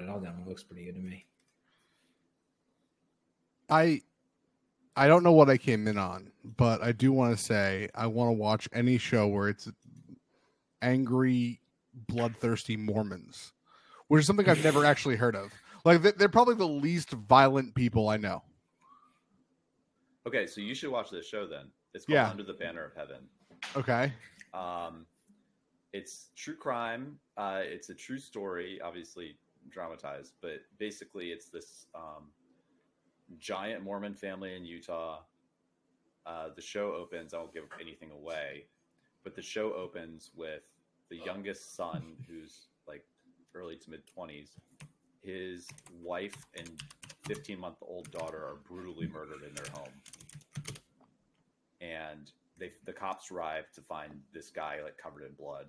it all down. It looks pretty good to me. I I don't know what I came in on, but I do want to say I want to watch any show where it's angry, bloodthirsty Mormons, which is something I've never actually heard of. Like they- they're probably the least violent people I know. Okay, so you should watch this show then. It's called Yeah. Under the Banner of Heaven. Okay. Um, it's true crime. Uh, it's a true story, obviously dramatized, but basically, it's this um, giant Mormon family in Utah. Uh, the show opens. I won't give anything away, but the show opens with the youngest son, who's like early to mid twenties. His wife and fifteen month old daughter are brutally murdered in their home, and they the cops arrive to find this guy like covered in blood,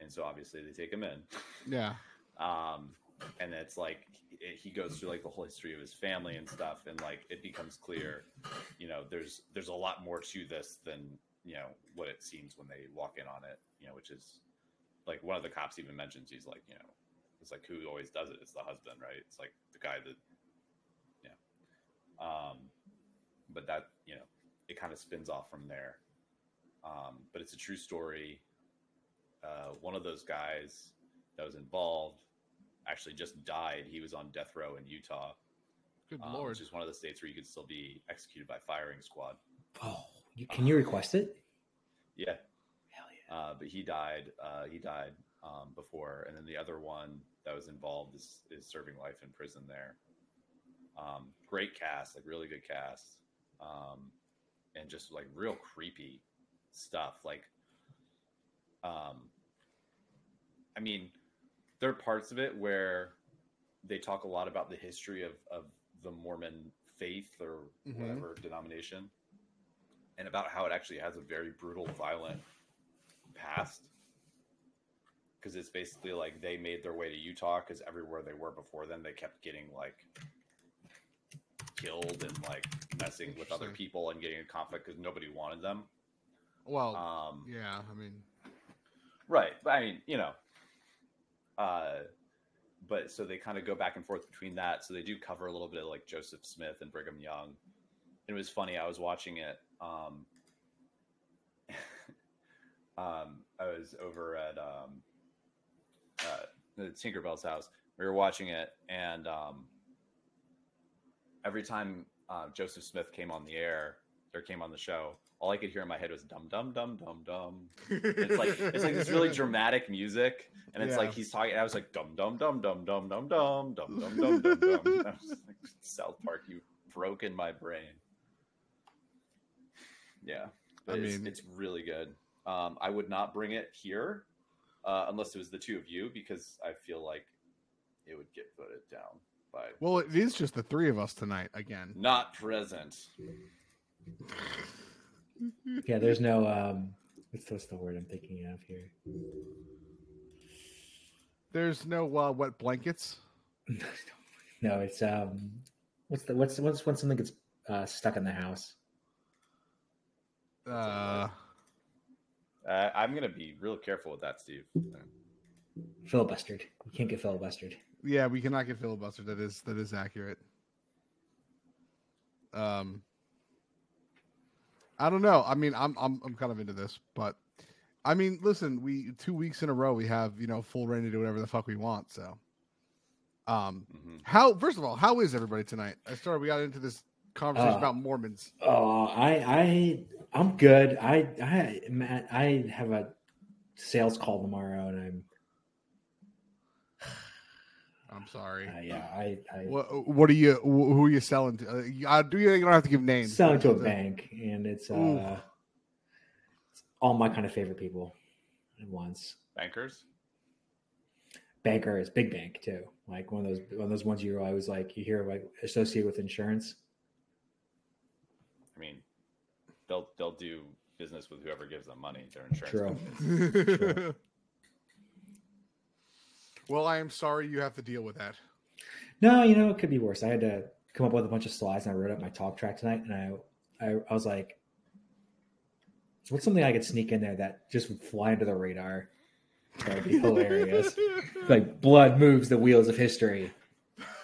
and so obviously they take him in. Yeah. Um, and it's like it, he goes through like the whole history of his family and stuff, and like it becomes clear, you know, there's there's a lot more to this than you know what it seems when they walk in on it, you know, which is like one of the cops even mentions he's like, you know, it's like who always does it? It's the husband, right? It's like the guy that, yeah. Um, but that you know, it kind of spins off from there. Um, but it's a true story. Uh, one of those guys that was involved actually just died. He was on death row in Utah, Good um, lord. which is one of the states where you could still be executed by firing squad. Oh, you, can you request it? Yeah, Hell yeah. uh, but he died. Uh, he died um, before, and then the other one that was involved is is serving life in prison there. Um, great cast, like really good cast, um, and just like real creepy stuff. Like, um, I mean, there are parts of it where they talk a lot about the history of of the Mormon faith or Mhm. whatever denomination, and about how it actually has a very brutal, violent past. Because it's basically like they made their way to Utah because everywhere they were before then, they kept getting like killed and like messing with other people and getting in conflict because nobody wanted them. Well, Um, yeah. I mean, Right. But I mean, you know, uh, but so they kind of go back and forth between that. So they do cover a little bit of like Joseph Smith and Brigham Young. It was funny. I was watching it. Um, um, I was over at um, uh, the Tinkerbell's house. We were watching it, and um, every time uh, Joseph Smith came on the air or came on the show, all I could hear in my head was dum dum dum dum dum it's like it's like this really dramatic music, and it's Yeah. like he's talking. And I was like dum dum dum dum dum dum dum dum dum dum dum dum. Like, South Park, you broken my brain. Yeah, I it's, mean- it's really good. Um, I would not bring it here uh, unless it was the two of you because I feel like it would get voted down by well, it is just the three of us tonight again. not present. Yeah, there's no um what's, what's the word I'm thinking of here? There's no uh, wet blankets. no, it's um what's the what's what's when something gets uh, stuck in the house? Uh, Uh, I'm gonna be real careful with that, Steve. Filibustered. You can't get filibustered. yeah, we cannot get filibustered. That is that is accurate. Um, I don't know. I mean, I'm I'm I'm kind of into this, but I mean, listen, we two weeks in a row we have you know full reign to do whatever the fuck we want. So, um, Mhm. how first of all, how is everybody tonight? I started. We got into this conversation Uh, about Mormons. Oh, I I I'm good. I I Matt, I have a sales call tomorrow, and I'm I'm sorry. uh, yeah I I What what are you? Who are you selling to? Uh, I do you, you don't have to give names. selling to a bank, and it's uh it's all my kind of favorite people at once. Bankers. Banker is big bank too, like one of those one of those ones you always like you hear like associated with insurance. I mean, they'll they'll do business with whoever gives them money. Their insurance. True. company. well, I am sorry you have to deal with that. No, you know, it could be worse. I had to come up with a bunch of slides and I wrote up my talk track tonight and I I, I was like, what's something I could sneak in there that just would fly under the radar? That'd be hilarious. Like blood moves the wheels of history.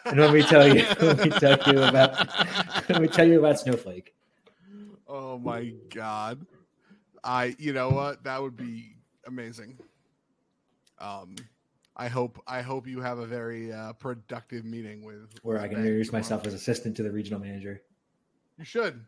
And let me tell you, let me tell you about let me tell you about Snowflake. Oh my god. I you know what? That would be amazing. Um I hope I hope you have a very uh, productive meeting with Where I can introduce tomorrow. myself as assistant to the regional manager. You should.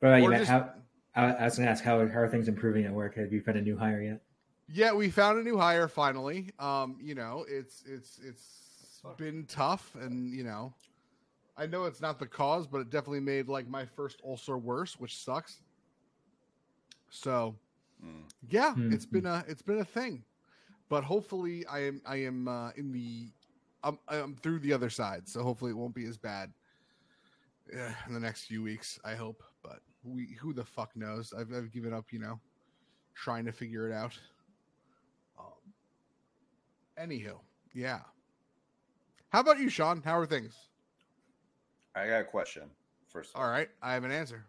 What about you, Matt? just- How, I I was going to ask how, how are things improving at work? Have you found a new hire yet? Yeah, we found a new hire finally. Um, you know, it's it's it's been tough and you know, I know it's not the cause, but it definitely made like my first ulcer worse, which sucks. So, Mm. yeah, Hmm. it's been a it's been a thing. But hopefully I am I am uh, in the I'm I'm through the other side, so hopefully it won't be as bad uh, in the next few weeks, I hope, but we who the fuck knows? I've I've given up, you know, trying to figure it out. Um, anywho, yeah. How about you, Sean? How are things? I got a question. First, of All right, I have an answer.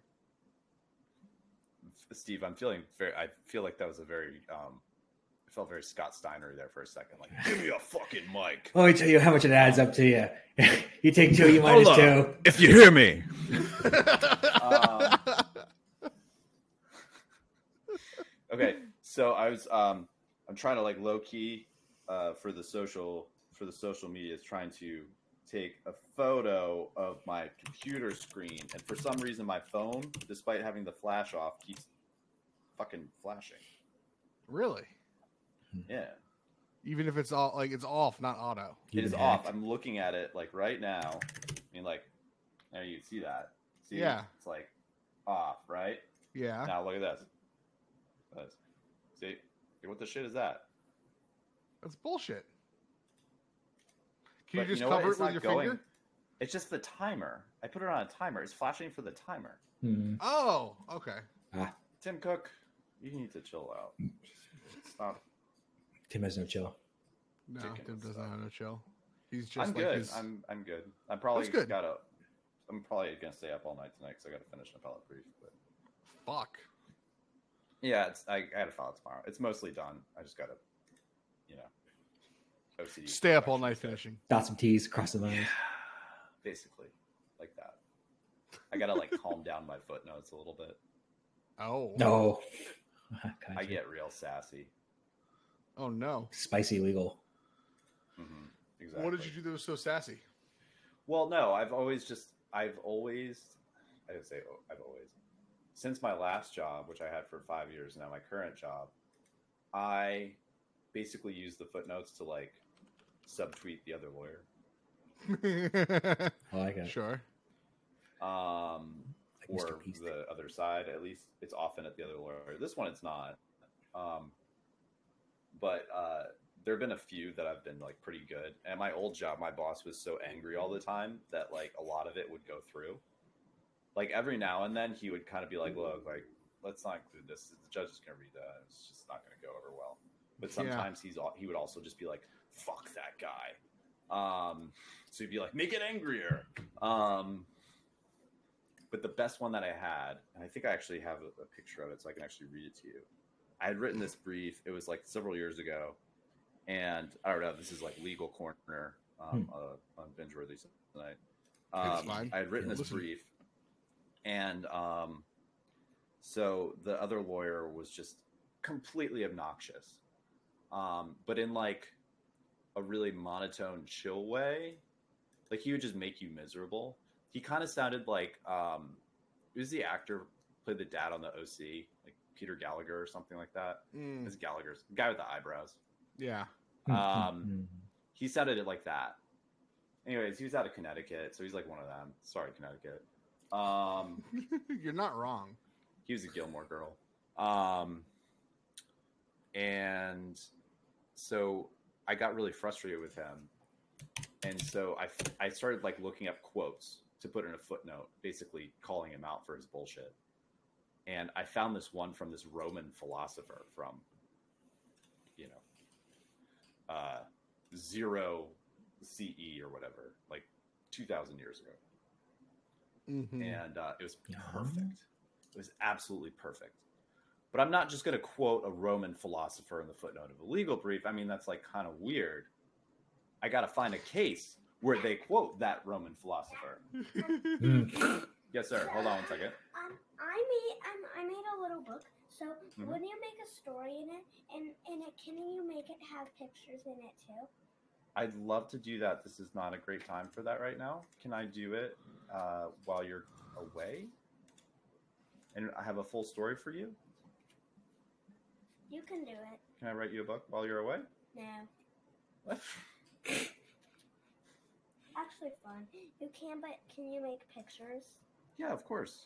Steve, I'm feeling very. I feel like that was a very. um I felt very Scott Steiner there for a second. Like, give me a fucking mic. Let me tell you how much it adds up to you. you take two, you Hold minus on. two. If you hear me, Um, okay. So I was. um I'm trying to like low key uh, for the social for the social media is trying to take a photo of my computer screen, and for some reason my phone, despite having the flash off, keeps fucking flashing. really? Yeah. Even if it's all like it's off, not auto. it You've is been off. I'm looking at it like right now. I mean, like, there you see that. See, Yeah. it's like off, right? Yeah. Now look at this. This. See, what the shit is that? That's bullshit. Can But you just know cover It's it with your going- finger? It's just the timer. I put it on a timer. It's flashing for the timer. Hmm. Oh, okay. Tim Cook, you need to chill out. Stop. Tim has no chill. No, Chicken Tim doesn't stuff. have no chill. He's just I'm like good. his- I'm I'm good. I'm probably good. gotta. I'm probably gonna stay up all night tonight because I gotta finish an appellate brief. But fuck. yeah, it's I, I gotta file it tomorrow. It's mostly done. I just gotta, you know, OCD. Stay up all night corrections, finishing. Dot some T's, cross the lines. Basically, like that. I gotta like calm down my footnotes a little bit. Oh. No. I get real sassy. Oh no. Spicy legal. hmm Exactly. What did you do that was so sassy? Well, no, I've always just, I've always, I didn't say, oh, I've always, since my last job, which I had for five years, now my current job, I basically use the footnotes to like subtweet the other lawyer. I like it. sure. Um, Like or the other side, at least it's often at the other lawyer. This one, it's not. Um, but uh, there have been a few that I've been like pretty good. And my old job, my boss was so angry all the time that like a lot of it would go through. Like every now and then, he would kind of be like, "Look, like let's not include this. The judge is going to read that. It's just not going to go over well." But Yeah. sometimes he's al- he would also just be like, "Fuck that guy." Um, so he'd be like, "Make it angrier." Um, but the best one that I had, and I think I actually have a, a picture of it, so I can actually read it to you. I had written this brief. It was like several years ago, and I don't know. This is like legal corner um, uh, on binge worthy tonight. Um. I had written Yeah, this listen. brief, and um, so the other lawyer was just completely obnoxious, um, but in like a really monotone, chill way. Like he would just make you miserable. He kind of sounded like um, who's the actor played the dad on the OC, like Peter Gallagher or something like that. Mm, It's Gallagher's guy with the eyebrows. yeah. Hmm, Um, He sounded it like that. Anyways, he was out of Connecticut, so he's like one of them. Sorry, Connecticut. Um, You're not wrong. he was a Gilmore girl. Um, and so I got really frustrated with him. And so I, I started like looking up quotes to put in a footnote, basically calling him out for his bullshit. And I found this one from this Roman philosopher from, you know, uh, zero CE or whatever, like 2000 years ago Mhm. and uh, it was Yeah. perfect. It was absolutely perfect. But I'm not just going to quote a Roman philosopher in the footnote of a legal brief. I mean, that's like kind of weird. I got to find a case where they quote that Roman philosopher. Mm. Yes, sir. Hold on one second. Um, I made um, I made a little book. So Mhm. when you make a story in it, and and it, can you make it have pictures in it too? I'd love to do that. This is not a great time for that right now. Can I do it uh, while you're away? And I have a full story for you. You can do it. Can I write you a book while you're away? No, actually fun. You can, but can you make pictures? yeah, of course.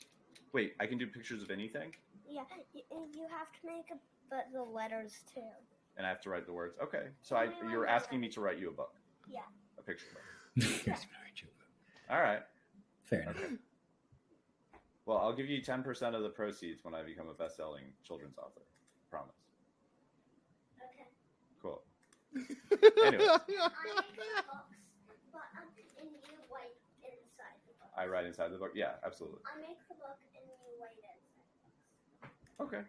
Wait, I can do pictures of anything, Yeah, you, you have to make a, but the letters too. and I have to write the words. Okay, so I, Only you're letter. asking me to write you a book, Yeah. a picture book. yeah. All right. Fair enough. Okay. Well, I'll give you ten percent of the proceeds when I become a best-selling children's author. Promise. Okay. Cool. I Anyway. make the books, but um, and you write inside the book. I write inside the book. Yeah, absolutely. I make the book and you write inside the book. Okay.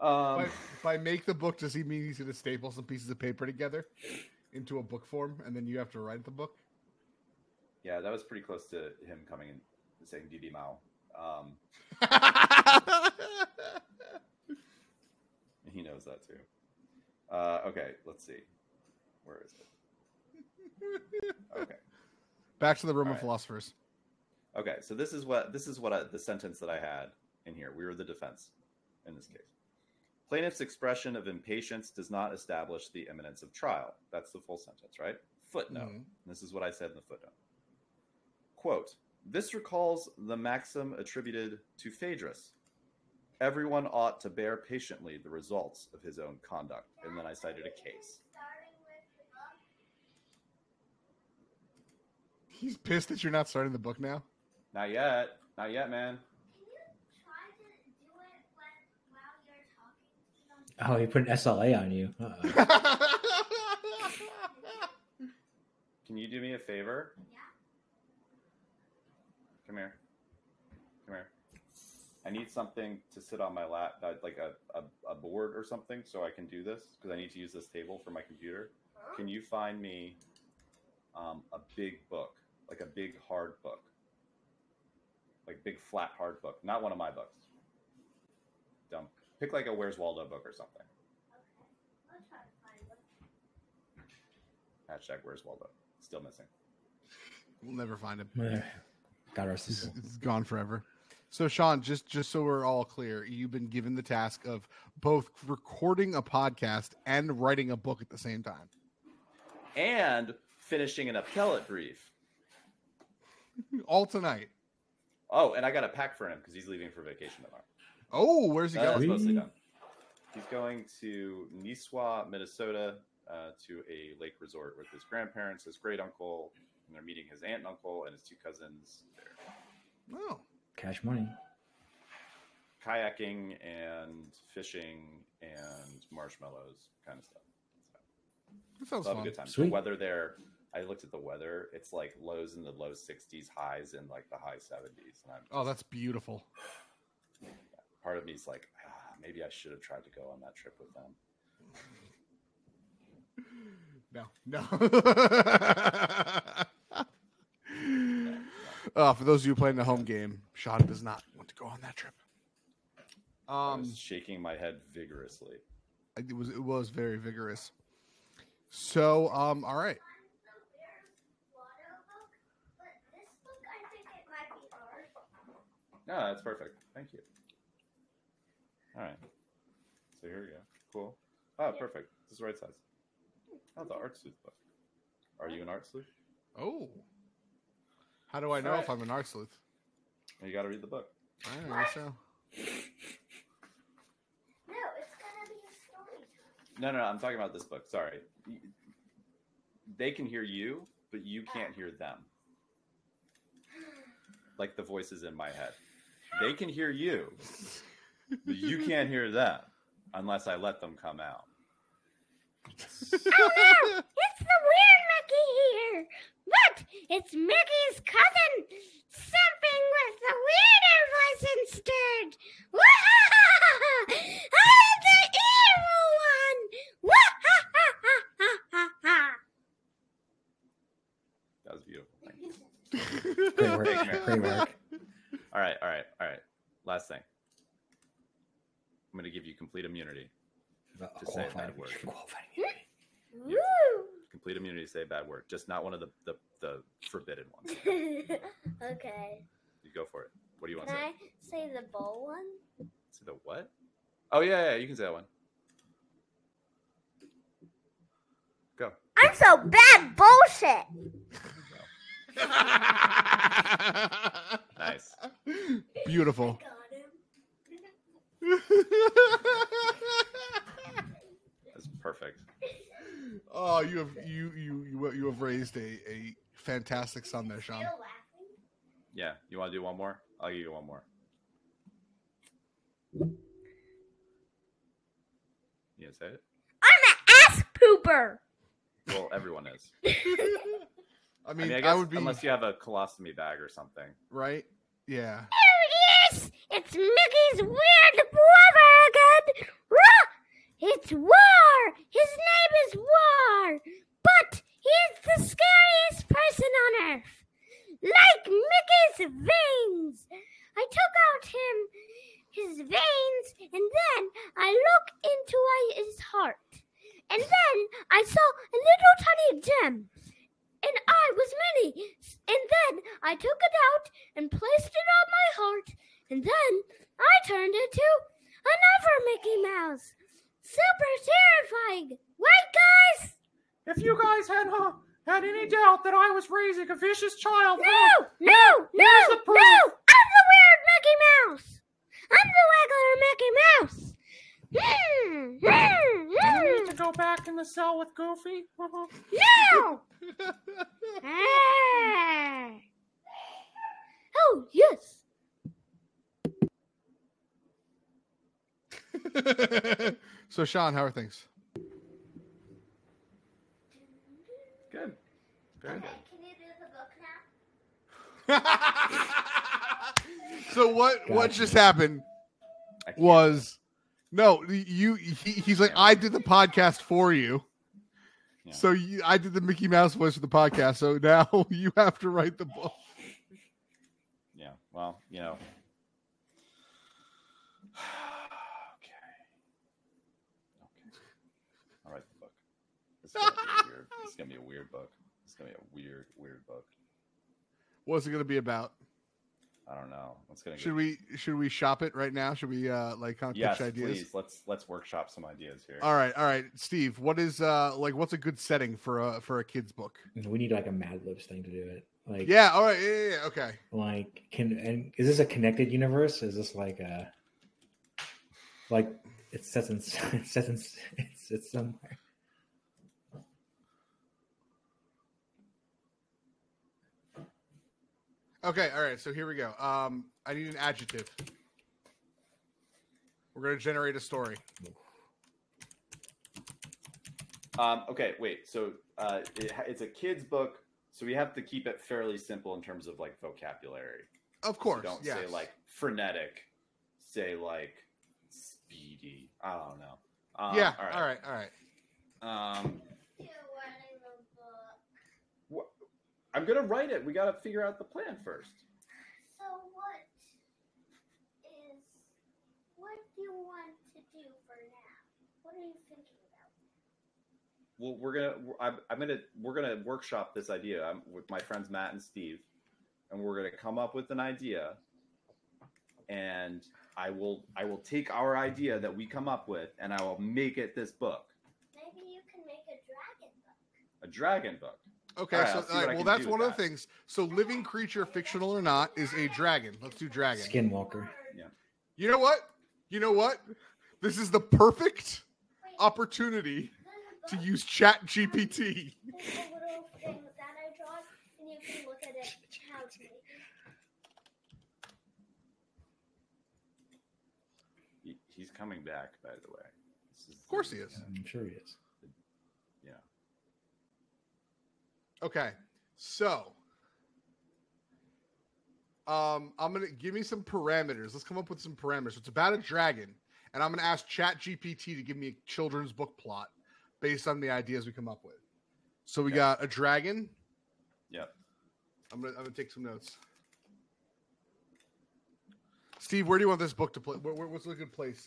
Um, by, by make the book, does he mean he's going to staple some pieces of paper together into a book form, and then you have to write the book? yeah, that was pretty close to him coming and saying Didi Mao. Um, he knows that too. Uh, okay, let's see. Where is it? Okay. Back to the Roman All right. philosophers. Okay, so this is what this is what I, the sentence that I had in here. We were the defense in this case. Plaintiff's expression of impatience does not establish the imminence of trial. That's the full sentence, right? Footnote. Mhm. This is what I said in the footnote. Quote: This recalls the maxim attributed to Phaedrus. Everyone ought to bear patiently the results of his own conduct. And then I cited a case. Starting with the book. He's pissed that you're not starting the book now. Not yet. Not yet, man. Can you try to do it when, while you're talking? Oh, he put an SLA on you. Can you do me a favor? Yeah. Come here. Come here. I need something to sit on my lap, uh, like a, a, a board or something, so I can do this because I need to use this table for my computer. Can you find me um, a big book, like a big hard book, like big flat hard book, not one of my books. Dumb. Pick like a Where's Waldo book or something. Okay. I'll try to find. Hashtag Where's Waldo. Still missing. We'll never find him. God rest his It's, soul. it's gone forever. So, Sean, just just so we're all clear, you've been given the task of both recording a podcast and writing a book at the same time. And finishing an appellate brief. All tonight. Oh, and I got a pack for him because he's leaving for vacation tomorrow. Oh, where's he Uh, going? mostly done. He's going to Nisswa, Minnesota, uh, to a lake resort with his grandparents, his great uncle, and they're meeting his aunt and uncle and his two cousins. They're Oh, Cash money. kayaking and fishing and marshmallows kind of stuff. that sounds So have a fun. good time. Sweet. The weather there, I looked at the weather. It's like lows in the low 60s, highs in like the high 70s. And I'm Oh, that's beautiful. part of me is like, ah, maybe I should have tried to go on that trip with them. No, no. uh, for those of you playing the home game, Sean does not want to go on that trip. Um, shaking my head vigorously. it was it was very vigorous. So, um, all right. The Where's Waldo book, but this book I think it might be ours. No, that's perfect. Thank you. All right. So here we go. Cool. Oh, perfect. This is the right size. Oh, the art sleuth book. Are you an art sleuth? Oh, how do I know All if. I'm an art sleuth? You got to read the book. I don't know. So. No, it's gonna be a story. No, no, no. I'm talking about this book. Sorry. They can hear you, but you can't oh. hear them. Like the voices in my head. They can hear you, but you can't hear them unless I let them come out. Oh no! It's the weird Mickey here! But it's Mickey's cousin something with the weirder voice instead! I'm the evil one! That was beautiful. Thank you. Great work. Great work. All right, all right, all right. Last thing. I'm going to give you complete immunity. About Just say a bad word. qualifying immunity. Woo! Complete immunity to say a bad word, just not one of the the, the forbidden ones. okay. You go for it. What do you want Can to say? I say the bowl one? Say the what? Oh yeah, yeah, you can say that one. Go. I'm so bad bullshit! Nice. Beautiful. That's perfect. oh, you have you you you you have raised a a fantastic son there, Sean. Yeah. You want to do one more? I'll give you one more. You gonna say it? I'm an ass pooper! Well, everyone is. I I mean, mean, I, I guess would be unless you have a colostomy bag or something. right. Yeah. Oh yes! It's Mickey's weird brother again! Rah! It's War! His name is War! But he's the scariest person on earth! Like Mickey's veins! I took out him his veins and then I looked into his heart. And then I saw a little tiny gem. And I was many. And then I took it out and placed it on my heart. And then I turned into another Mickey Mouse. Super terrifying. Right, guys? If you guys had uh, had any doubt that I was raising a vicious child, No, no, no, the no. I'm the weird Mickey Mouse. I'm the regular Mickey Mouse. Do you need to go back in the cell with Goofy? No. Ah. Oh, yes. so, Sean, how are things? Good. Very Okay, good. can you do the book now? so what what just happened was no you he, he's like I did the podcast for you. Yeah. So you, I did the Mickey Mouse voice for the podcast. So now you have to write the book. Yeah. Well, you know. okay. Okay. I'll write the book. Is gonna be weird. This gonna be a weird book. It's gonna be a weird, weird book. What's it going to be about? I don't know. It's gonna. Should get, we should we shop it right now? Should we uh like kind of Yes, pitch ideas? please. Let's let's workshop some ideas here. All right, all right, Steve. What is uh like? What's a good setting for a for a kid's book? We need like a Mad Libs thing to do it. Like, Yeah. All right. Yeah. yeah, yeah, okay. like can and is this a connected universe? Is this like a like it sets in it sets in it's, it's somewhere. Okay. All right. So here we go. Um, I need an adjective. We're gonna generate a story. Um, okay, wait. So uh, it, it's a kid's book, so we have to keep it fairly simple in terms of like vocabulary. Of So course. don't yes. say like frenetic. Say like speedy. I don't know. Um, yeah. All right. All right. All right. Um, You're writing the book. wh- I'm gonna write it. We got to figure out the plan first. So what is what do you want to do for now? What are you thinking about? Well, we're gonna. I'm, I'm gonna. We're gonna workshop this idea I'm, with my friends Matt and Steve, and we're gonna come up with an idea. And I will. I will take our idea that we come up with, and I will make it this book, Maybe you can make a dragon book. a dragon book. Okay. All right, so I'll see all what right, well, that's one with of the things. So, living creature, fictional or not, is a dragon. Let's do dragon. Skinwalker. Yeah. You know what? You know what? This is the perfect opportunity to use Chat GPT. There's a little thing that I draw, and you can look at it how to make it. He, he's coming back, by the way. This is Of course he is. I'm sure he is. you know. Okay, so um, I'm gonna give me some parameters. Let's come up with some parameters. It's about a dragon, and I'm gonna ask Chat GPT to give me a children's book plot based on the ideas we come up with. So we Okay. got a dragon. Yep. I'm gonna I'm gonna take some notes. Steve, where do you want this book to play? Where, where, what's a good place?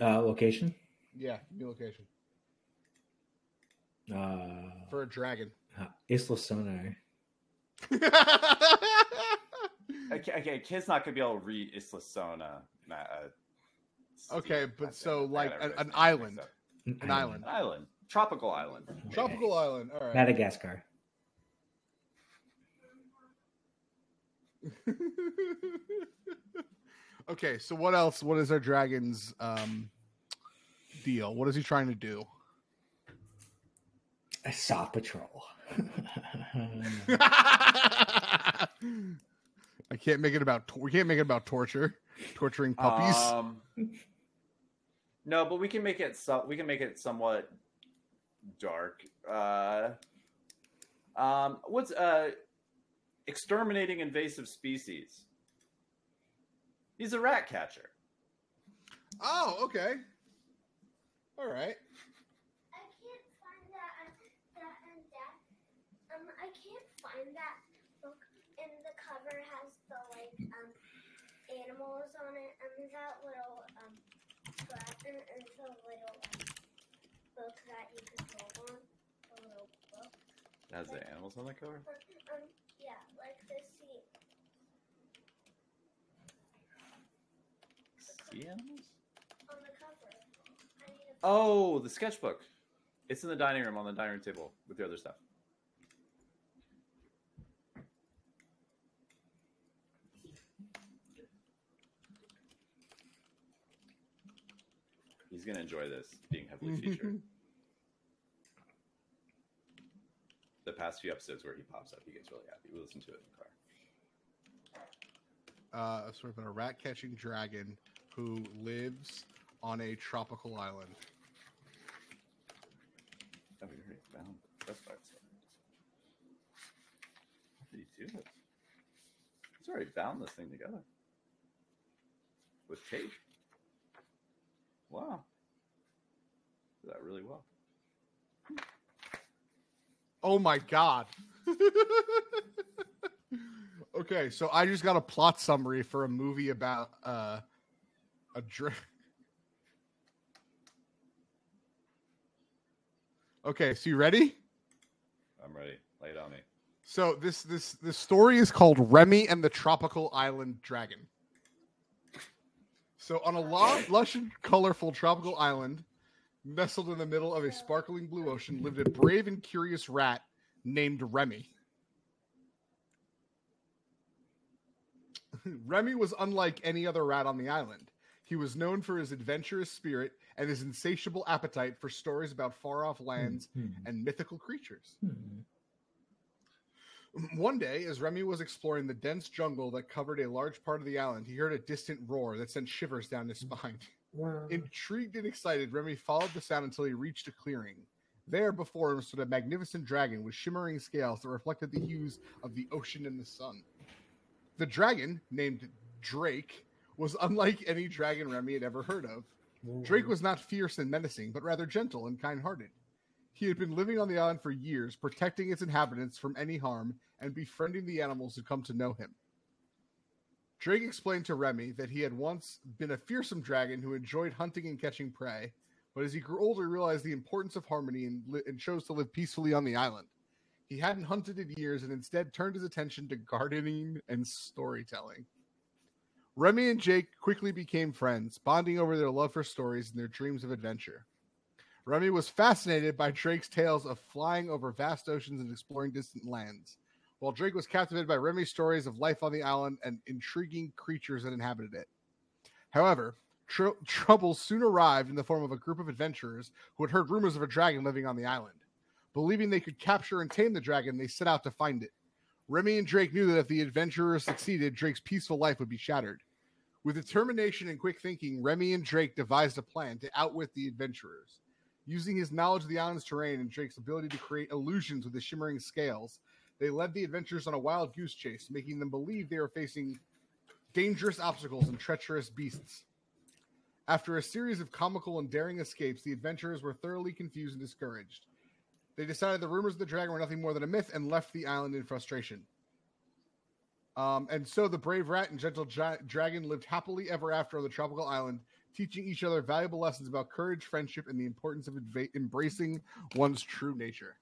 Uh, location? Yeah, give me a location Uh, for a dragon. uh, Isla Sorna. Okay, okay, kid's not gonna be able to read Isla Sorna. ma- Uh, Okay, but so, damn like, an- an island. mixed. An island. An island, tropical island. Tropical island. All right. Madagascar. okay, so what else? What is our dragon's um, deal? What is he trying to do? A Saw Patrol. I can't make it about. We can't make it about torture, torturing puppies. Um, no, but we can make it. So, we can make it somewhat dark. Uh, um, what's uh, exterminating invasive species? He's a rat catcher. oh, okay. All right. I can't find that uh, that and that. Um, I can't find that book, and the cover has the like um animals on it, and that little um button is a little um, book that you can hold on. A little book. Has the animals on the cover? Um, yeah, like the sea. Sea animals? On the cover. I need to Oh, the sketchbook. It's in the dining room on the dining room table with the other stuff. He's gonna enjoy this being heavily featured. the past few episodes where he pops up, he gets really happy. We listen to it in the car. Uh, sort of a rat catching dragon who lives on a tropical island. Oh, we already found stuff. How did he do it? He's already bound this thing together with tape. Wow, did that really well. Oh my god. okay, so I just got a plot summary for a movie about uh a dra- Okay, so you ready? I'm ready. Lay it on me. So this this this story is called Remy and the Tropical Island Dragon. So on a lo- lush and colorful tropical island, nestled in the middle of a sparkling blue ocean, lived a brave and curious rat named Remy. Remy was unlike any other rat on the island. He was known for his adventurous spirit and his insatiable appetite for stories about far off lands Hmm. and mythical creatures. One day, as Remy was exploring the dense jungle that covered a large part of the island, he heard a distant roar that sent shivers down his mm. spine. Intrigued and excited, Remy followed the sound until he reached a clearing. There before him stood a magnificent dragon with shimmering scales that reflected the hues of the ocean and the sun. The dragon, named Drake, was unlike any dragon Remy had ever heard of. Drake was not fierce and menacing, but rather gentle and kind hearted. He had been living on the island for years, protecting its inhabitants from any harm and befriending the animals who come to know him. Drake explained to Remy that he had once been a fearsome dragon who enjoyed hunting and catching prey, but as he grew older, he realized the importance of harmony and, li- and chose to live peacefully on the island. He hadn't hunted in years and instead turned his attention to gardening and storytelling. Remy and Jake quickly became friends, bonding over their love for stories and their dreams of adventure. Remy was fascinated by Drake's tales of flying over vast oceans and exploring distant lands, while Drake was captivated by Remy's stories of life on the island and intriguing creatures that inhabited it. However, tr- trouble soon arrived in the form of a group of adventurers who had heard rumors of a dragon living on the island. Believing they could capture and tame the dragon, they set out to find it. Remy and Drake knew that if the adventurers succeeded, Drake's peaceful life would be shattered. With determination and quick thinking, Remy and Drake devised a plan to outwit the adventurers. Using his knowledge of the island's terrain and Drake's ability to create illusions with the shimmering scales, they led the adventurers on a wild goose chase, making them believe they were facing dangerous obstacles and treacherous beasts. After a series of comical and daring escapes, the adventurers were thoroughly confused and discouraged. They decided the rumors of the dragon were nothing more than a myth and left the island in frustration. Um, and so the brave rat and gentle gi- dragon lived happily ever after on the tropical island, teaching each other valuable lessons about courage, friendship, and the importance of adva- embracing one's true nature.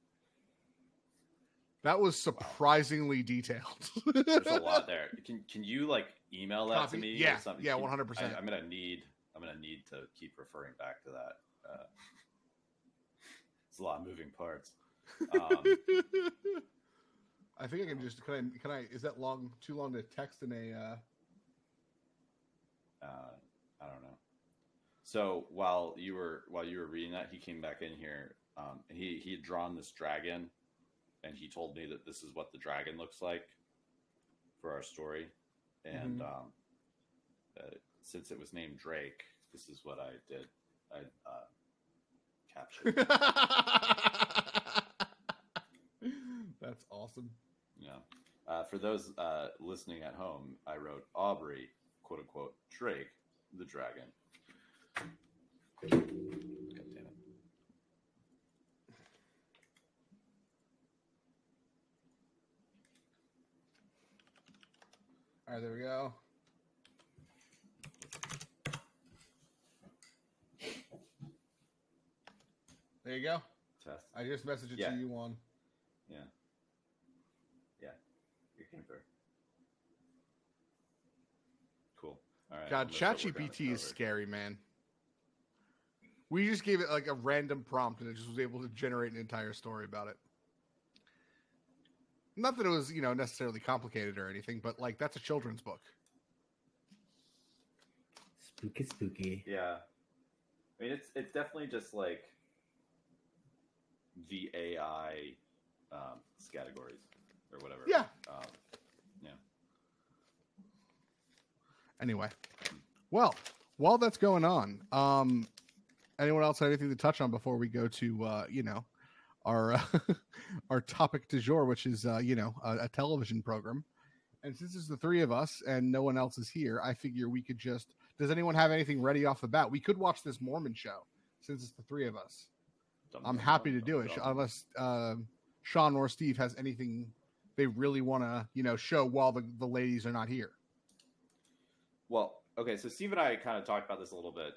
That was surprisingly detailed. There's a lot there. Can can you like email that Copy- to me? yeah, yeah, 100%. I, I'm gonna need I'm gonna need to keep referring back to that. Uh, it's a lot of moving parts. Um, I think I can just can I can I is that long too long to text in a uh uh, I don't know. So while you were while you were reading that, he came back in here. Um, and he he had drawn this dragon, and he told me that this is what the dragon looks like for our story. And Mhm. um, uh, since it was named Drake, this is what I did. I uh, captured. That's awesome. Yeah. Uh, for those uh, listening at home, I wrote Aubrey, quote unquote, Drake, the dragon. God damn it. All right, there we go. There you go. Test. I just messaged it Yeah. to you one. Yeah. Yeah. It came through. Cool. All right. God, I'm gonna start working on ChatGPT is scary, man. We just gave it like a random prompt and it just was able to generate an entire story about it. Not that it was, you know, necessarily complicated or anything, but like that's a children's book. Spooky, spooky. Yeah. I mean, it's it's definitely just like the AI um, categories or whatever. Yeah. Um, Anyway, well, while that's going on, um, anyone else have anything to touch on before we go to, uh, you know, our uh, our topic du jour, which is, uh, you know, a, a television program. And since it's the three of us and no one else is here, I figure we could just. Does anyone have anything ready off the bat? We could watch this Mormon show since it's the three of us. dum, I'm happy dum, to do dum, it, unless uh, Sean or Steve has anything they really want to, you know, show while the, the ladies are not here. Well, okay, so Steve and I kind of talked about this a little bit.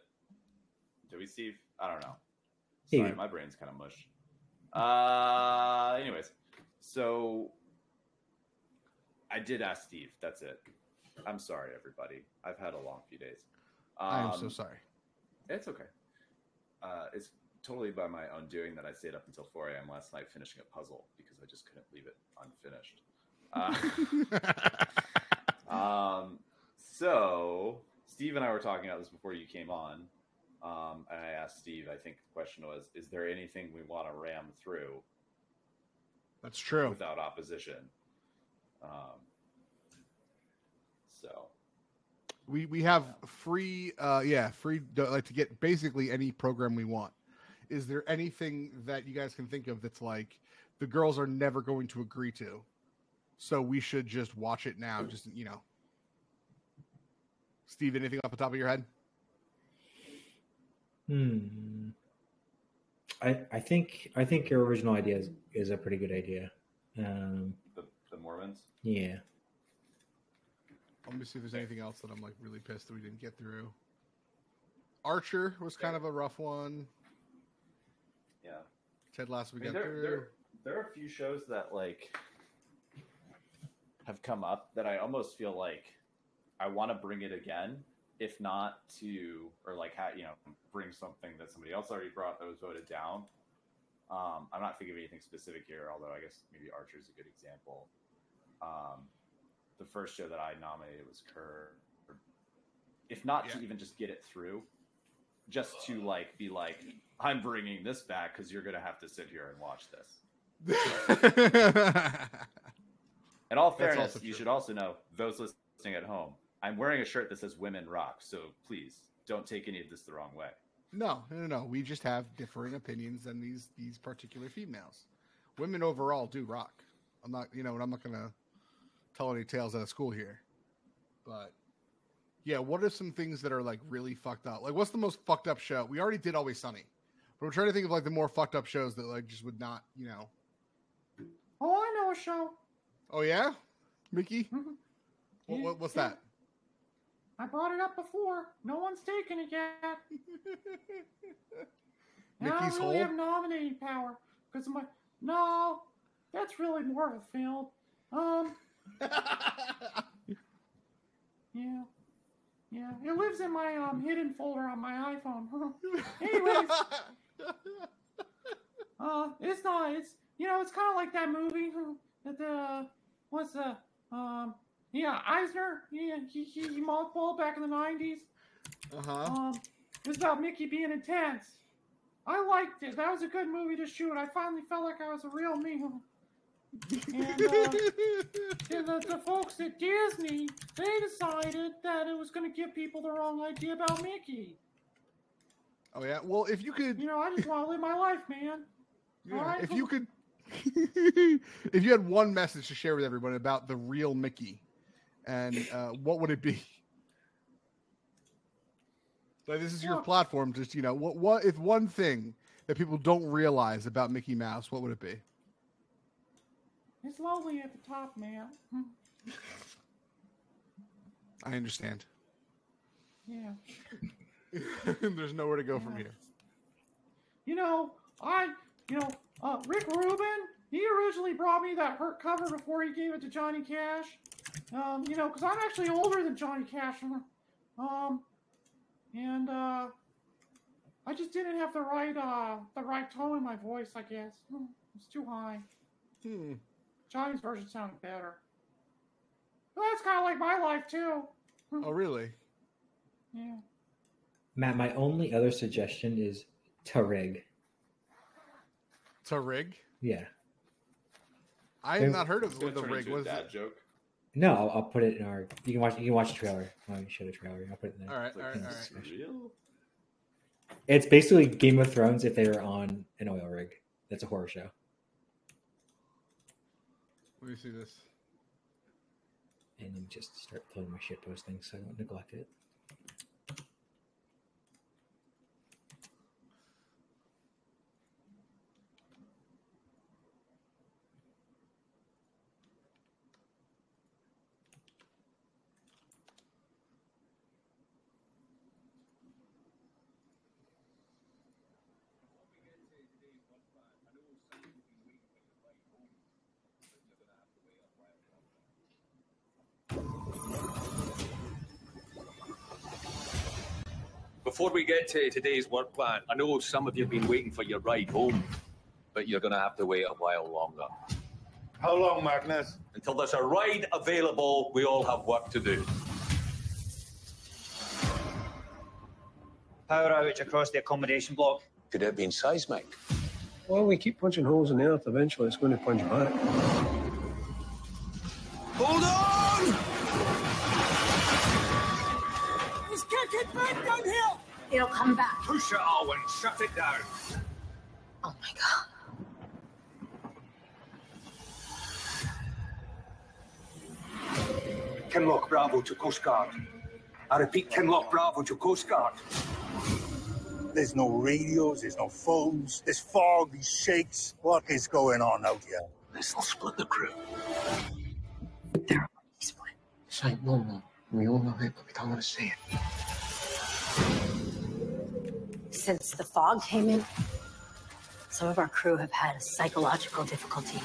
Did we, Steve? I don't know. Sorry, Yeah. my brain's kind of mush. Uh, anyways, so I did ask Steve. That's it. I'm sorry, everybody. I've had a long few days. Um, I am so sorry. It's okay. Uh, it's totally by my own doing that I stayed up until 4 a.m. last night finishing a puzzle because I just couldn't leave it unfinished. Uh, um, so Steve and I were talking about this before you came on, um, and I asked Steve. I think the question was, "Is there anything we want to ram through That's true. without opposition?" Um, so We we have free, uh, yeah, free like to get basically any program we want. Is there anything that you guys can think of that's like the girls are never going to agree to? So we should just watch it now. Just you know, Steve, anything off the top of your head? Hmm. I I think I think your original idea is, is a pretty good idea. Um, the, the Mormons. yeah. Let me see if there's anything else that I'm like really pissed that we didn't get through. Archer was kind of a rough one. Yeah. Ted Lasso we I mean, got there, through. there, there are a few shows that like have come up that I almost feel like I want to bring it again, if not to or like ha- you know bring something that somebody else already brought that was voted down. Um, I'm not thinking of anything specific here, although I guess maybe Archer is a good example. Um, the first show that I nominated was Kerr. If not to even just get it through, just to like be like, I'm bringing this back because you're gonna have to sit here and watch this. In all fairness, you should also know those listening at home. I'm wearing a shirt that says "Women Rock," so please don't take any of this the wrong way. No, no, no, no. We just have differing opinions than these these particular females. Women overall do rock. I'm not, you know, and I'm not gonna tell any tales out of school here. But yeah, what are some things that are like really fucked up? Like, what's the most fucked up show? We already did Always Sunny, but I'm trying to think of like the more fucked up shows that like just would not, you know. Oh, I know a show. Oh yeah, Mickey. Mhm. What, what, what's that? I brought it up before. No one's taken it yet. I Mickey's really have nominating power because my no, that's really more of a film. Um, yeah, yeah, it lives in my um hidden folder on my iPhone. Anyways, uh, it's not. It's you know, it's kind of like that movie that the what's the um yeah Eisner yeah he he, he mothballed back in the nineties. uh huh. Um, it was about Mickey being intense. I liked it. That was a good movie to shoot. I finally felt like I was a real me. And, uh, and the, the folks at Disney, they decided that it was going to give people the wrong idea about Mickey. oh yeah. Well, if you could, You know, I just want to live my life, man. Yeah, Alright. if you could, if you had one message to share with everyone about the real Mickey, and uh, what would it be? Like this is your platform. Just you know, what what if one thing that people don't realize about Mickey Mouse, what would it be? It's lonely at the top, man. I understand. Yeah. There's nowhere to go from here. You know, I, you know, uh, Rick Rubin, he originally brought me that hurt cover before he gave it to Johnny Cash. Um, you know, because I'm actually older than Johnny Cash. Um, and uh, I just didn't have the right, uh, the right tone in my voice. I guess Hmm, it's too high. Hmm. Johnny's version sounded better. But that's kind of like my life too. Oh, really? Yeah. Matt, my only other suggestion is The Rig. It's a rig. Yeah. I have There's- not heard of what the turn rig was. dad joke. No, I'll, I'll put it in our. You can watch. You can watch the trailer. Me show the trailer. I'll put it in there. All right, It's all right, all right. real. It's basically Game of Thrones if they were on an oil rig. That's a horror show. Let me see this. And let me just start pulling my shit posting so I don't neglect it. Before we get to today's work plan, I know some of you have been waiting for your ride home, but you're going to have to wait a while longer. How long, Magnus? Until there's a ride available, we all have work to do. Power outage across the accommodation block. Could it have been seismic? Well, we keep punching holes in the earth. Eventually, it's going to punch back. Hold on! It's kicking back down here. It'll come back. Push it, Alwyn. Shut it down. Oh my god. Kinloch Bravo to Coast Guard. I repeat, Kinloch Bravo to Coast Guard. There's no radios, there's no phones, there's fog, these shakes. What is going on out here? This'll split the crew. There are split. This ain't normal. We all know it, but we don't want to see it. Since the fog came in, some of our crew have had psychological difficulty.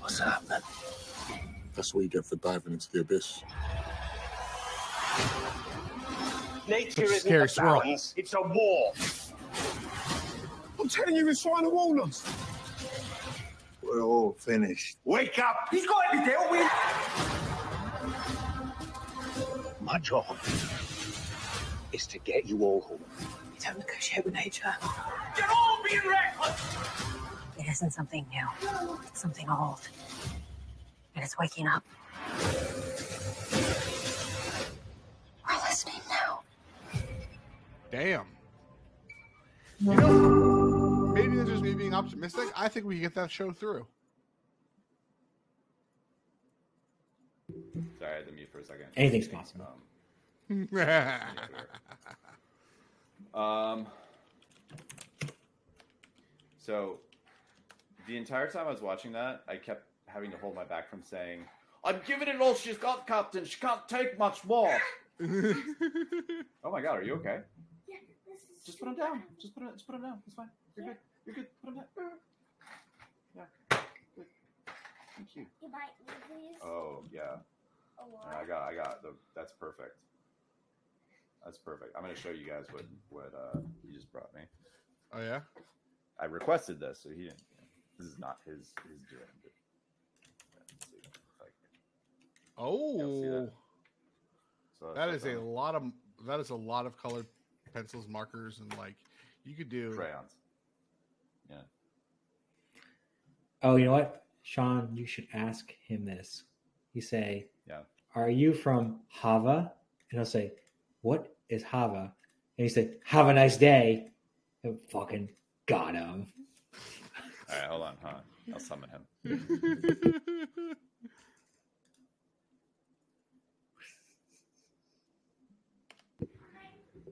What's happening? That's what you get for diving into the abyss. Nature That's a isn't scary a swirl. balance, it's a war. I'm telling you, it's trying to warn us. We're all finished. Wake up! He's got to be dealt with! My job is to get you all home. We don't negotiate with nature. You're all being reckless! It isn't something new. It's something old. And it's waking up. We're listening now. Damn. You know, maybe that's just me being optimistic. I think we can get that show through. Sorry, I had to mute for a second. Anything's possible. Um, Um, so the entire time I was watching that, I kept having to hold my back from saying, "I'm giving it all she's got, Captain. She can't take much more." oh my God, are you okay? Yeah, this is Just put him down. Just put him. Just put him down. It's fine. You're good. You're good. Put him down. Yeah. Good. Thank you. You bite me, please. Oh yeah. A Yeah, I got. I got the. That's perfect. That's perfect. I'm gonna show you guys what what uh he just brought me. Oh yeah. I requested this, so he didn't. This is not his his doing. But, yeah, let's see if I can- Oh, So that's a on lot of that is a lot of colored pencils, markers, and like you could do crayons. Yeah. Oh, you know what, Sean? You should ask him this. You say, Yeah. "Are you from Hava?" And he'll say, "What is Hava?" And he said, "Have a nice day." And fucking got him. All right, hold on, hold on. I'll summon him.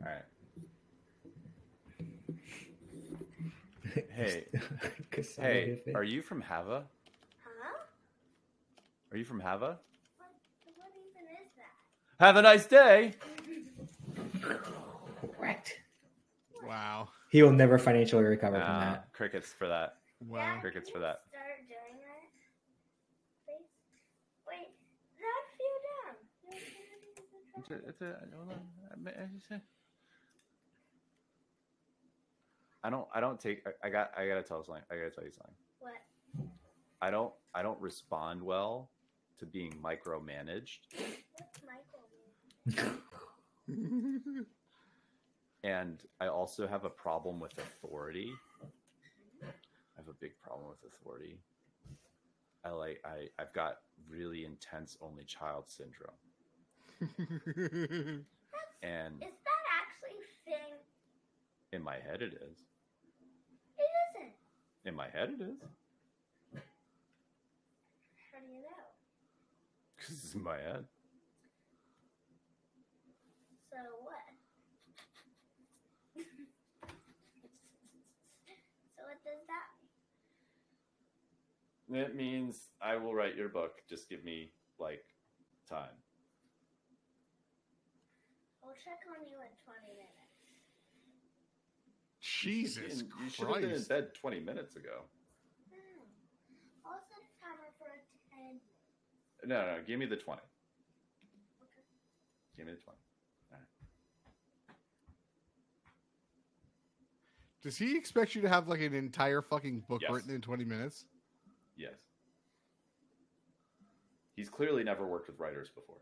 All right. Hey, hey, are you from Hava? Huh? Are you from Hava? What, what even is that? Have a nice day. Mm-hmm. Correct. Wow. He will never financially recover from that. crickets for that. Wow. Crickets for that. Start doing that, please. Wait, that fell down. It's a, it's a, hold on. I ma- say- I don't. I don't take. I, I got. I gotta tell something. I gotta tell you something. What? I don't. I don't respond well to being micromanaged, What's Michael? and I also have a problem with authority. I have a big problem with authority. I like. I. I've got really intense only child syndrome, and Is that actually a thing? in my head it is. It isn't. In my head it is. How do you know? Because it's in my head. So what? so what does that mean? It means I will write your book. Just give me like time. I'll check on you in 20 minutes. Jesus You- you should have been in Christ. bed 20 minutes ago. Hmm. I'll set a timer for 10. No, no, give me the 20. Give me the 20. All right. Does he expect you to have like an entire fucking book Yes. written in 20 minutes? Yes. He's clearly never worked with writers before.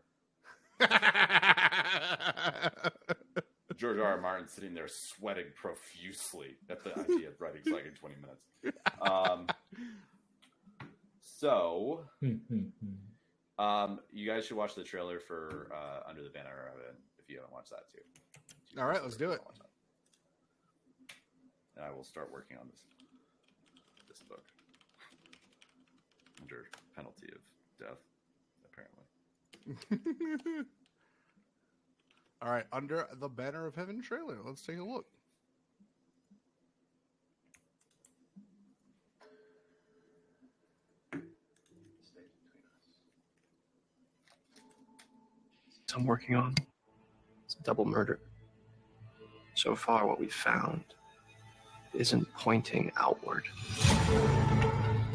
George R. R. Martin sitting there sweating profusely at the idea of writing like in 20 minutes. Um, so, um, you guys should watch the trailer for uh, Under the Banner of Heaven if you haven't watched that too. All right, let's do it. And I will start working on this this book under penalty of death, apparently. All right, under the banner of heaven trailer. Let's take a look. I'm working on. It's a double murder. So far, what we've found isn't pointing outward.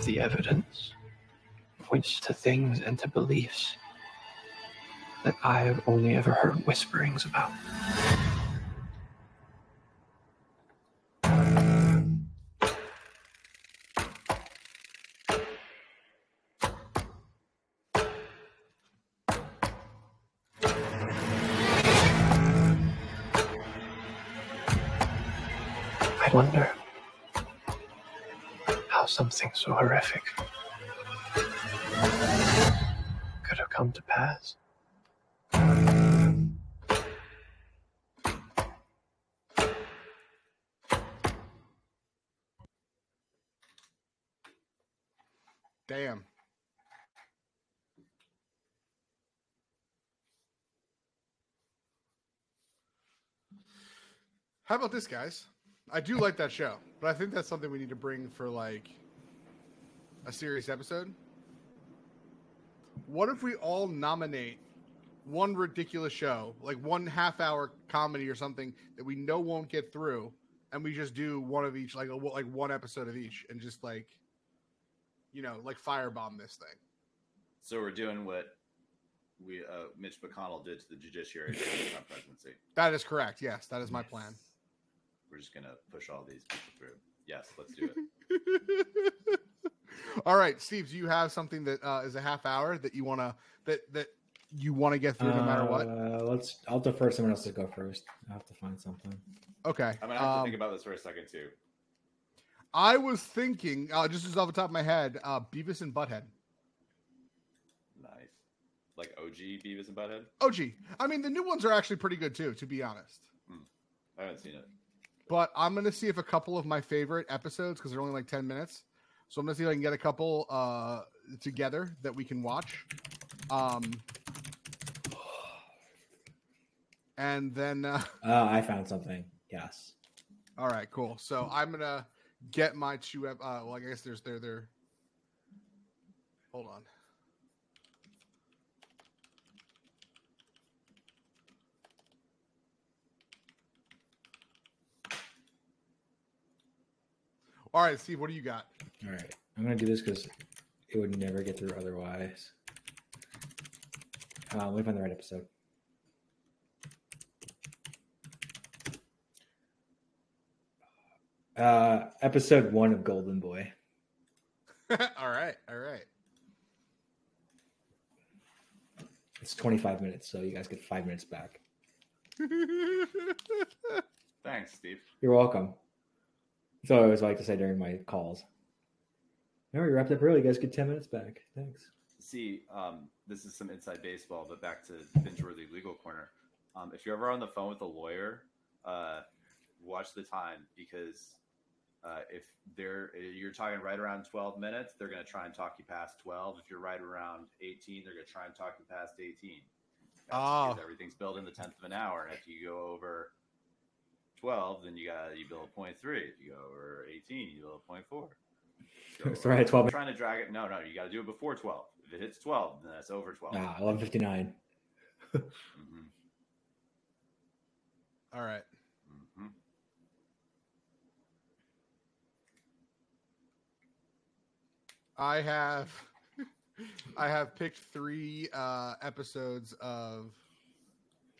The evidence points to things and to beliefs that I have only ever heard whisperings about. I wonder how something so horrific How about this, guys? I do like that show, but I think that's something we need to bring for like a serious episode. What if we all nominate one ridiculous show, like one half hour comedy or something that we know won't get through, and we just do one of each, like a, like one episode of each, and just like, you know, like firebomb this thing. So we're doing what we uh, Mitch McConnell did to the judiciary during the Trump presidency. That is correct. Yes, that is my plan. We're just gonna push all these people through. Yes, let's do it. All right, Steve, do you have something that uh, is a half hour that you want to that that you want to get through no matter what? Uh, let's. I'll defer someone else to go first. I have to find something. Okay. I'm gonna have um, to think about this for a second too. I was thinking, uh, just as off the top of my head, uh, Beavis and Butthead. Nice, like OG Beavis and Butthead. OG. I mean, the new ones are actually pretty good too, to be honest. Hmm. I haven't seen it. But I'm gonna see if a couple of my favorite episodes, because they're only like ten minutes, so I'm gonna see if I can get a couple uh, together that we can watch. Um, and then, uh, Uh, I found something. Yes. all right, cool. So I'm gonna get my two. ep- Uh, well, I guess there's there there. Hold on. All right, Steve, what do you got? All right. I'm gonna do this because it would never get through otherwise. Uh, let me find the right episode. Uh, episode one of Golden Boy. all right, all right. It's 25 minutes, so you guys get five minutes back. Thanks, Steve. You're welcome. That's what I always like to say during my calls. No, we wrapped up early. You guys get 10 minutes back. Thanks. See, um, this is some inside baseball, but back to binge-worthy legal corner. Um, if you're ever on the phone with a lawyer, uh, watch the time because uh, if they're you're talking right around 12 minutes, they're going to try and talk you past 12. If you're right around 18, they're going to try and talk you past 18. That's Oh. everything's built in the tenth of an hour, and if you go over 12, then you got you build a point three. If you go over 18, you build a point four. It's right at 12 I'm trying to drag it. No, no, you got to do it before 12. If it hits 12, then that's over 12. Ah, 11:59. Mhm. All right. Mhm. I have I have picked three uh, episodes of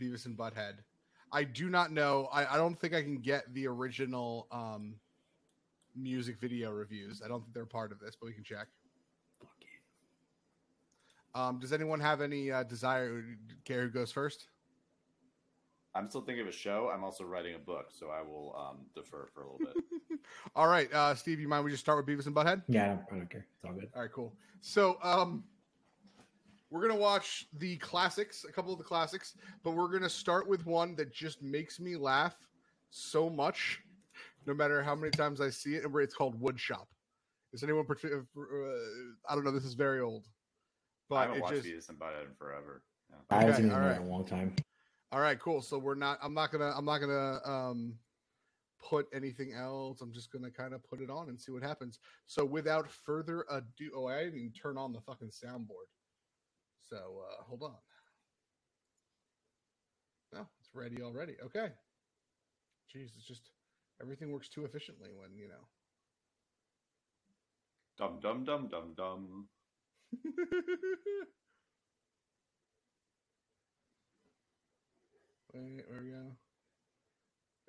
Beavis and Butthead. I do not know. I, I don't think I can get the original um, music video reviews. I don't think they're part of this, but we can check. Um, does anyone have any uh, desire? Care who goes first? I'm still thinking of a show. I'm also writing a book, so I will um, defer for a little bit. All right, uh, Steve, you mind we just start with Beavis and Butthead? Yeah, I don't, I don't care. It's all good. All right, cool. So, um, we're gonna watch the classics, a couple of the classics, but we're gonna start with one that just makes me laugh so much, no matter how many times I see it. And it's called Woodshop. Is anyone? partic- Uh, I don't know. This is very old, I but haven't it watched just. Beavis and Butthead in forever. Yeah. I haven't Okay, seen it in right. a long time. All right, cool. So we're not. I'm not gonna. I'm not gonna um put anything else. I'm just gonna kind of put it on and see what happens. So without further ado, oh, I didn't turn on the fucking soundboard. So uh hold on. No, it's ready already. Okay. Jeez, it's just everything works too efficiently when you know. Dum dum dum dum dum. Wait, where we go?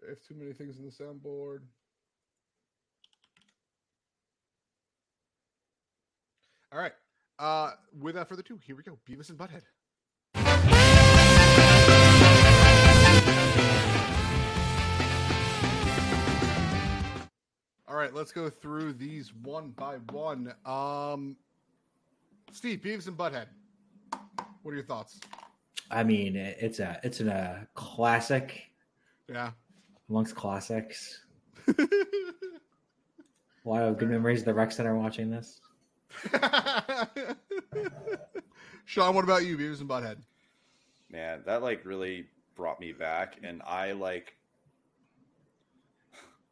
If too many things in the soundboard. All right. Uh, without further ado, here we go. Beavis and Butthead. All right, let's go through these one by one. Um, Steve, Beavis and Butthead. What are your thoughts? I mean, it's a it's a classic Yeah. amongst classics. A lot of good memories of the rec center watching this. Sean, what about you, Beavis and Butthead? man that like really brought me back and i like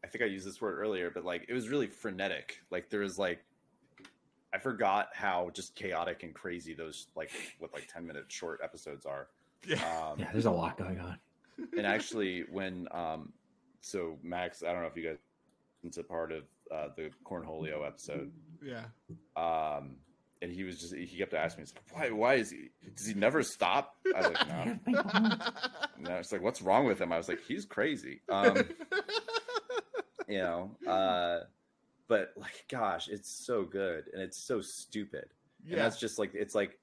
i think i used this word earlier but like it was really frenetic. Like there was like i forgot how just chaotic and crazy those like what like 10 minute short episodes are. Yeah. Um, Yeah, there's a lot going on. and actually when um so max i don't know if you guys into part of uh, the cornholio episode Yeah. um and he was just he kept asking me like, why why is he does he never stop? I was like no. No it's like what's wrong with him? I was like he's crazy. Um you know uh but like gosh it's so good and it's so stupid. And Yeah. that's just like it's like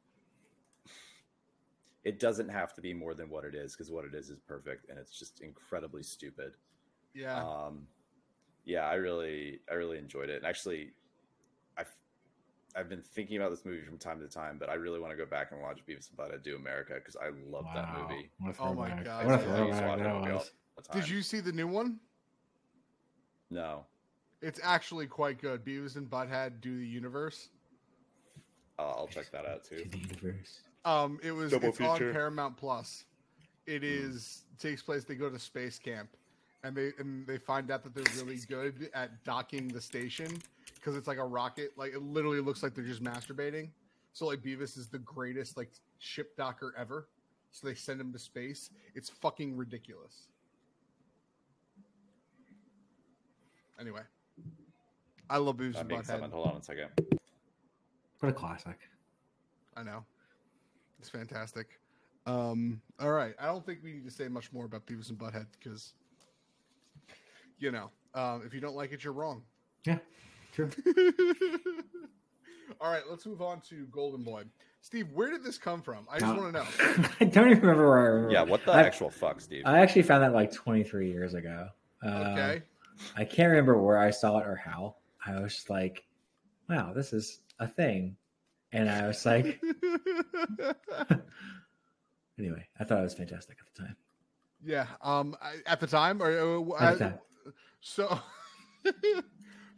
it doesn't have to be more than what it is because what it is is perfect and it's just incredibly stupid. Yeah. um yeah i really i really enjoyed it. And actually i've i've been thinking about this movie from time to time but i really want to go back and watch beavis and butthead do america because i love that movie Oh my throwback. God. What a I used to throwback watch that that movie all was. the time. Did you see the new one? no It's actually quite good. Beavis and Butthead do the universe. uh, i'll check that out too The universe. Um, it was Double it's on. Paramount Plus. It is takes place. They go to space camp, and they and they find out that they're really good at docking the station because it's like a rocket. Like it literally looks like they're just masturbating. So like Beavis is the greatest like ship docker ever. So they send him to space. It's fucking ridiculous. Anyway, I love Beavis that and makes Butthead. hold on a second What a classic. I know. It's fantastic. Um, all right. I don't think we need to say much more about Beavis and Butthead because, you know, um, if you don't like it, you're wrong. Yeah, true. all right. Let's move on to Golden Boy. Steve, where did this come from? I just want to know. I don't even remember where I remember. yeah what the I- actual fuck steve I actually found that like 23 years ago. Um, Okay. I can't remember where I saw it or how. I was just like, wow, this is a thing. And I was like, anyway, I thought it was fantastic at the time. yeah. Um, I, at the time, or uh, At the I- time. so.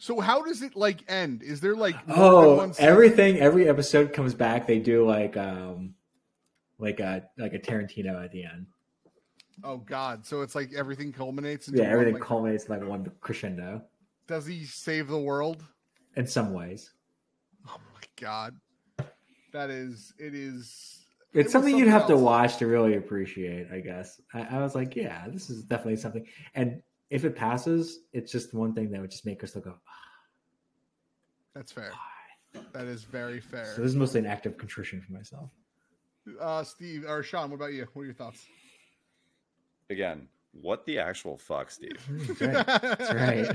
So how does it like end? Is there like Oh, one everything, every episode comes back. They do like, um, like a like a Tarantino at the end. Oh God! So it's like everything culminates. Into Yeah, one, everything like- culminates in like one crescendo Does he save the world? in some ways. Oh my God! That is. It is. It's it was something you'd have to watch to really appreciate, I guess. I, I was like, yeah, this is definitely something. And if it passes, it's just one thing that would just make us look. "Ah, That's fair. That is very fair. So this is mostly an act of contrition for myself. Uh, Steve or Sean, what about you? What are your thoughts? again what the actual fuck steve That's right.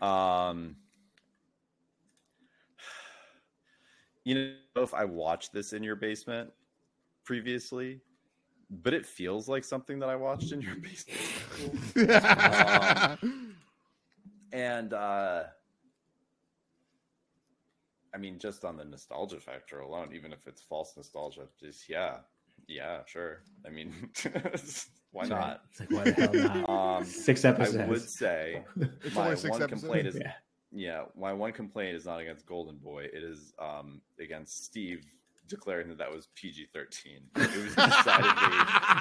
Um, you know, if I watched this in your basement previously, but it feels like something that I watched in your basement. Um, and uh, I mean, just on the nostalgia factor alone, even if it's false nostalgia, just yeah, yeah, sure. I mean, why not? It's like, why the hell not? Um, Six I episodes. would say It's my one complaint is Yeah. yeah. my one complaint is not against Golden Boy. It is um against Steve declaring that that was PG thirteen. It was decidedly.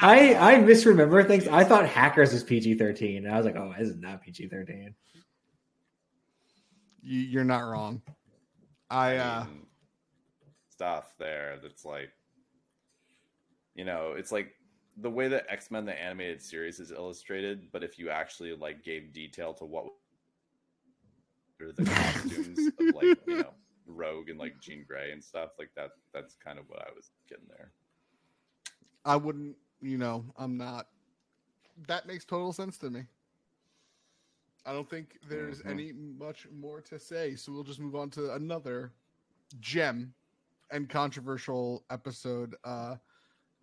I I misremember things. I thought Hackers was PG thirteen, and I was like, oh, this is not PG thirteen. You, you're not wrong. I uh, mean, stuff there that's like, you know, it's like the way that X Men the animated series is illustrated, but if you actually like gave detail to what the costumes of like you know Rogue and like Jean Grey and stuff like that, that's kind of what I was getting there. I wouldn't. You know, I'm not. That makes total sense to me. I don't think there's Mhm. any much more to say, so we'll just move on to another gem and controversial episode. Uh,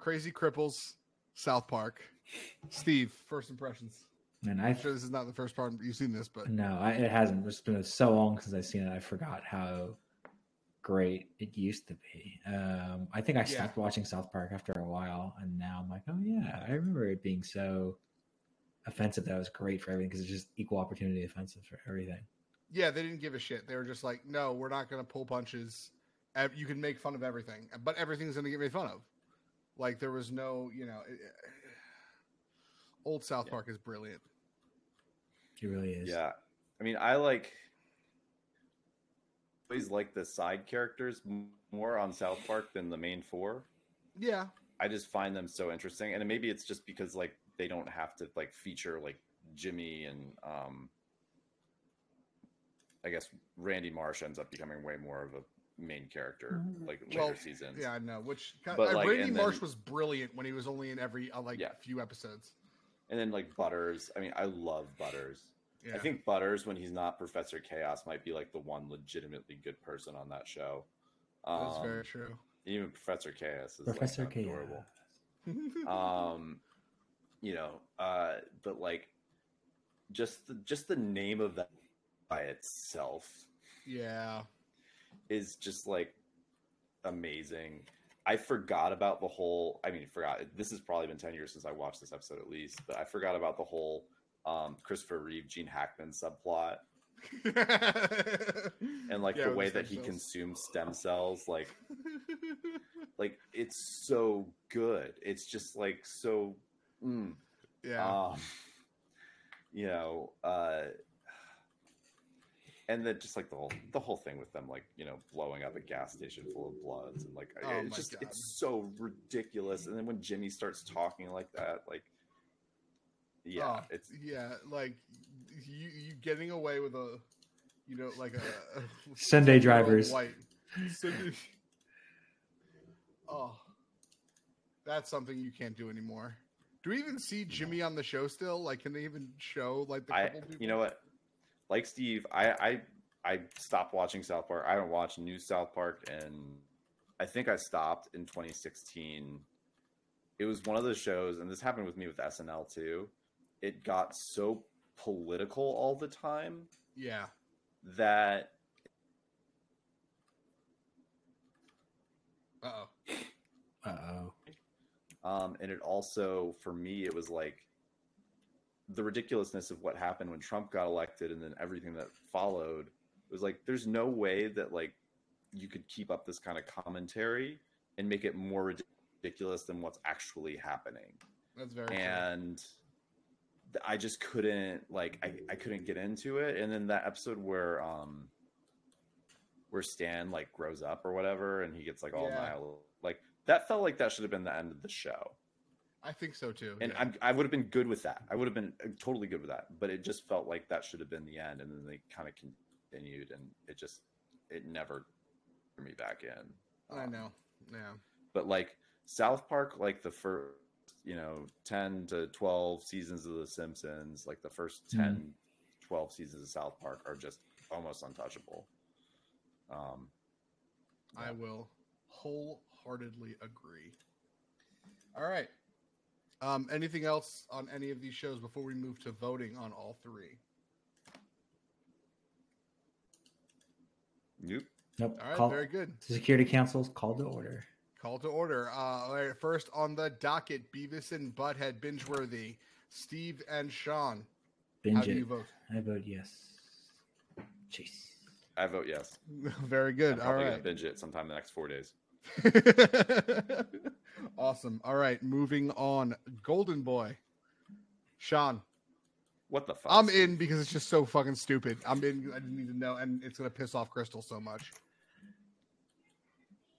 Krazy Kripples, South Park. Steve, first impressions. And I'm sure this is not the first part you've seen this, but no, I, it hasn't. It's been so long since I've seen it. I forgot how great it used to be. Um, I think I Yeah. stopped watching South Park after a while, and now I'm like, oh yeah, I remember it being so offensive that it was great for everything because it's just equal opportunity offensive for everything. Yeah, they didn't give a shit. They were just like, no, we're not going to pull punches. You can make fun of everything, but everything's going to get made fun of. Like there was no, you know, it- old South Park is brilliant. It really is. Yeah, I mean, I like always like the side characters more on South Park than the main four. Yeah, I just find them so interesting, and maybe it's just because like they don't have to like feature like Jimmy and um, I guess Randy Marsh ends up becoming way more of a main character like later well, seasons. yeah, I know. Which But, uh, like, Randy Marsh then- was brilliant when he was only in every uh, like Yeah. few episodes. And then like Butters. I mean, I love Butters. Yeah. I think Butters, when he's not Professor Chaos, might be like the one legitimately good person on that show. That's Um, very true. Even Professor Chaos is Professor like, Chaos. adorable. um, you know, uh, but like just the, just the name of that by itself yeah, is just like amazing. I forgot about the whole. I mean, forgot. This has probably been ten years since I watched this episode at least, but I forgot about the whole um, Christopher Reeve, Gene Hackman subplot, and like Yeah, the way that he cells. consumes stem cells. Like, like it's so good. It's just like so. Mm, yeah. um, you know, uh, and then just like the whole the whole thing with them, like you know, blowing up a gas station full of bloods, and like Oh it's just God. it's so ridiculous. And then when Jimmy starts talking like that, like yeah, Oh, it's yeah, like you you getting away with a, you know, like a, a Sunday drivers. White. Sunday- oh, that's something you can't do anymore. Do we even see Jimmy on the show still? Like, can they even show like the I people? you know what, like Steve, I I I stopped watching South Park. I don't watch new South Park, and I think I stopped in 2016. It was one of those shows, and this happened with me with SNL too. It got so political all the time Yeah. that Uh oh. Uh oh. um and it also for me it was like the ridiculousness of what happened when Trump got elected and then everything that followed it was like there's no way that like you could keep up this kind of commentary and make it more ridiculous than what's actually happening That's very and th- I just couldn't like I, I couldn't get into it. And then that episode where um where Stan like grows up or whatever and he gets like all Yeah. nihil like that felt like that should have been the end of the show. I think so too. And yeah. I'm, I would have been good with that. I would have been uh, totally good with that. But it just felt like that should have been the end. And then they kind of continued and it just, it never drew me back in. I Um, know. Yeah. but like South Park, like the first, you know, 10 to 12 seasons of The Simpsons, like the first 10, 12 seasons of South Park are just almost untouchable. Um, I will wholeheartedly agree. All right. Um, anything else on any of these shows before we move to voting on all three? nope. Nope. All right, Call- very good. Security Council's called to order. Call to order. Uh, all right, first on the docket, Beavis and Butthead binge worthy. Steve and Sean. Binge How do it. you vote? I vote yes. Jeez. I vote yes. Very good. I'm All probably right. gonna binge it sometime in the next four days. awesome. All right, moving on. Golden Boy. Sean. What the fuck? I'm in because it's just so fucking stupid. I'm in. I didn't need to know, and it's gonna piss off Crystal so much.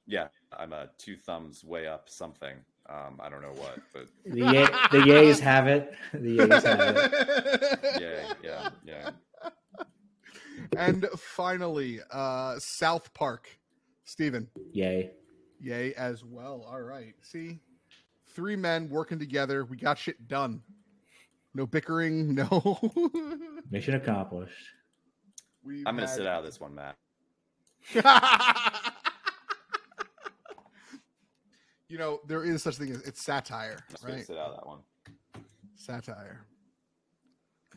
Yeah, I'm a two thumbs way up something. Um, I don't know what, but The, yay, the yays have it. The yays have it. yeah, yeah, yeah. And finally, uh South Park. Steven. Yay. Yay as well. All right. See, three men working together. We got shit done. No bickering. No. Mission accomplished. We've I'm gonna had- sit out of this one, Matt. You know, there is such thing as it's satire, I'm just right? sit out that one. Satire.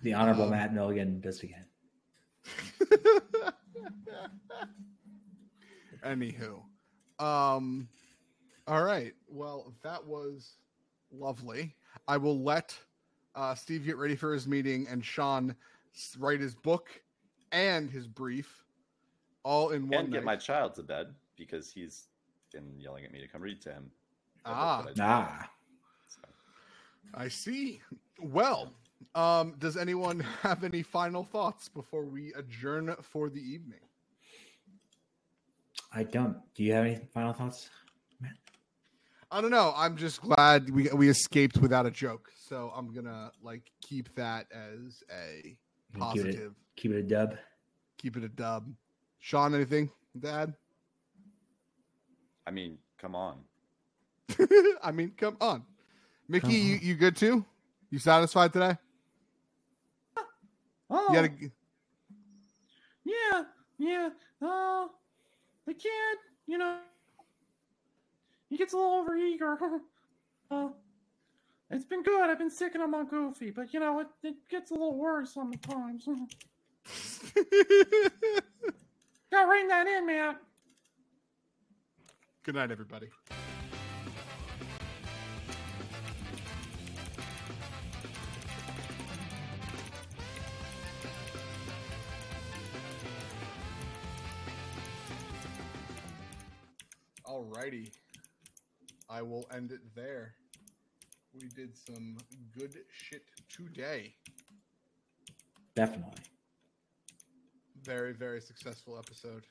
The Honorable Um, Matt Milligan does it again. Anywho, um, all right. Well, that was lovely. I will let uh, Steve get ready for his meeting and Sean write his book and his brief, all in one and get night. my child to bed because he's been yelling at me to come read to him. The book Ah. that I. Ah. I see. Well, um, does anyone have any final thoughts before we adjourn for the evening? I don't. Do you have any final thoughts? Man? I don't know. I'm just glad we we escaped without a joke. So I'm gonna like keep that as a Keep it, positive. keep it a dub. Keep it a dub. Sean, anything, Dad? I mean, come on. I mean, come on, Mickey. Come You, you good too? You satisfied today? Oh, You gotta, yeah, yeah. Uh, the kid, you know, he gets a little overeager. uh, it's been good. I've been sicking him on Goofy, but you know, it, it gets a little worse sometimes. Gotta rein that in, man. good night, everybody. Alrighty. I will end it there. We did some good shit today. Definitely. Very, very successful episode.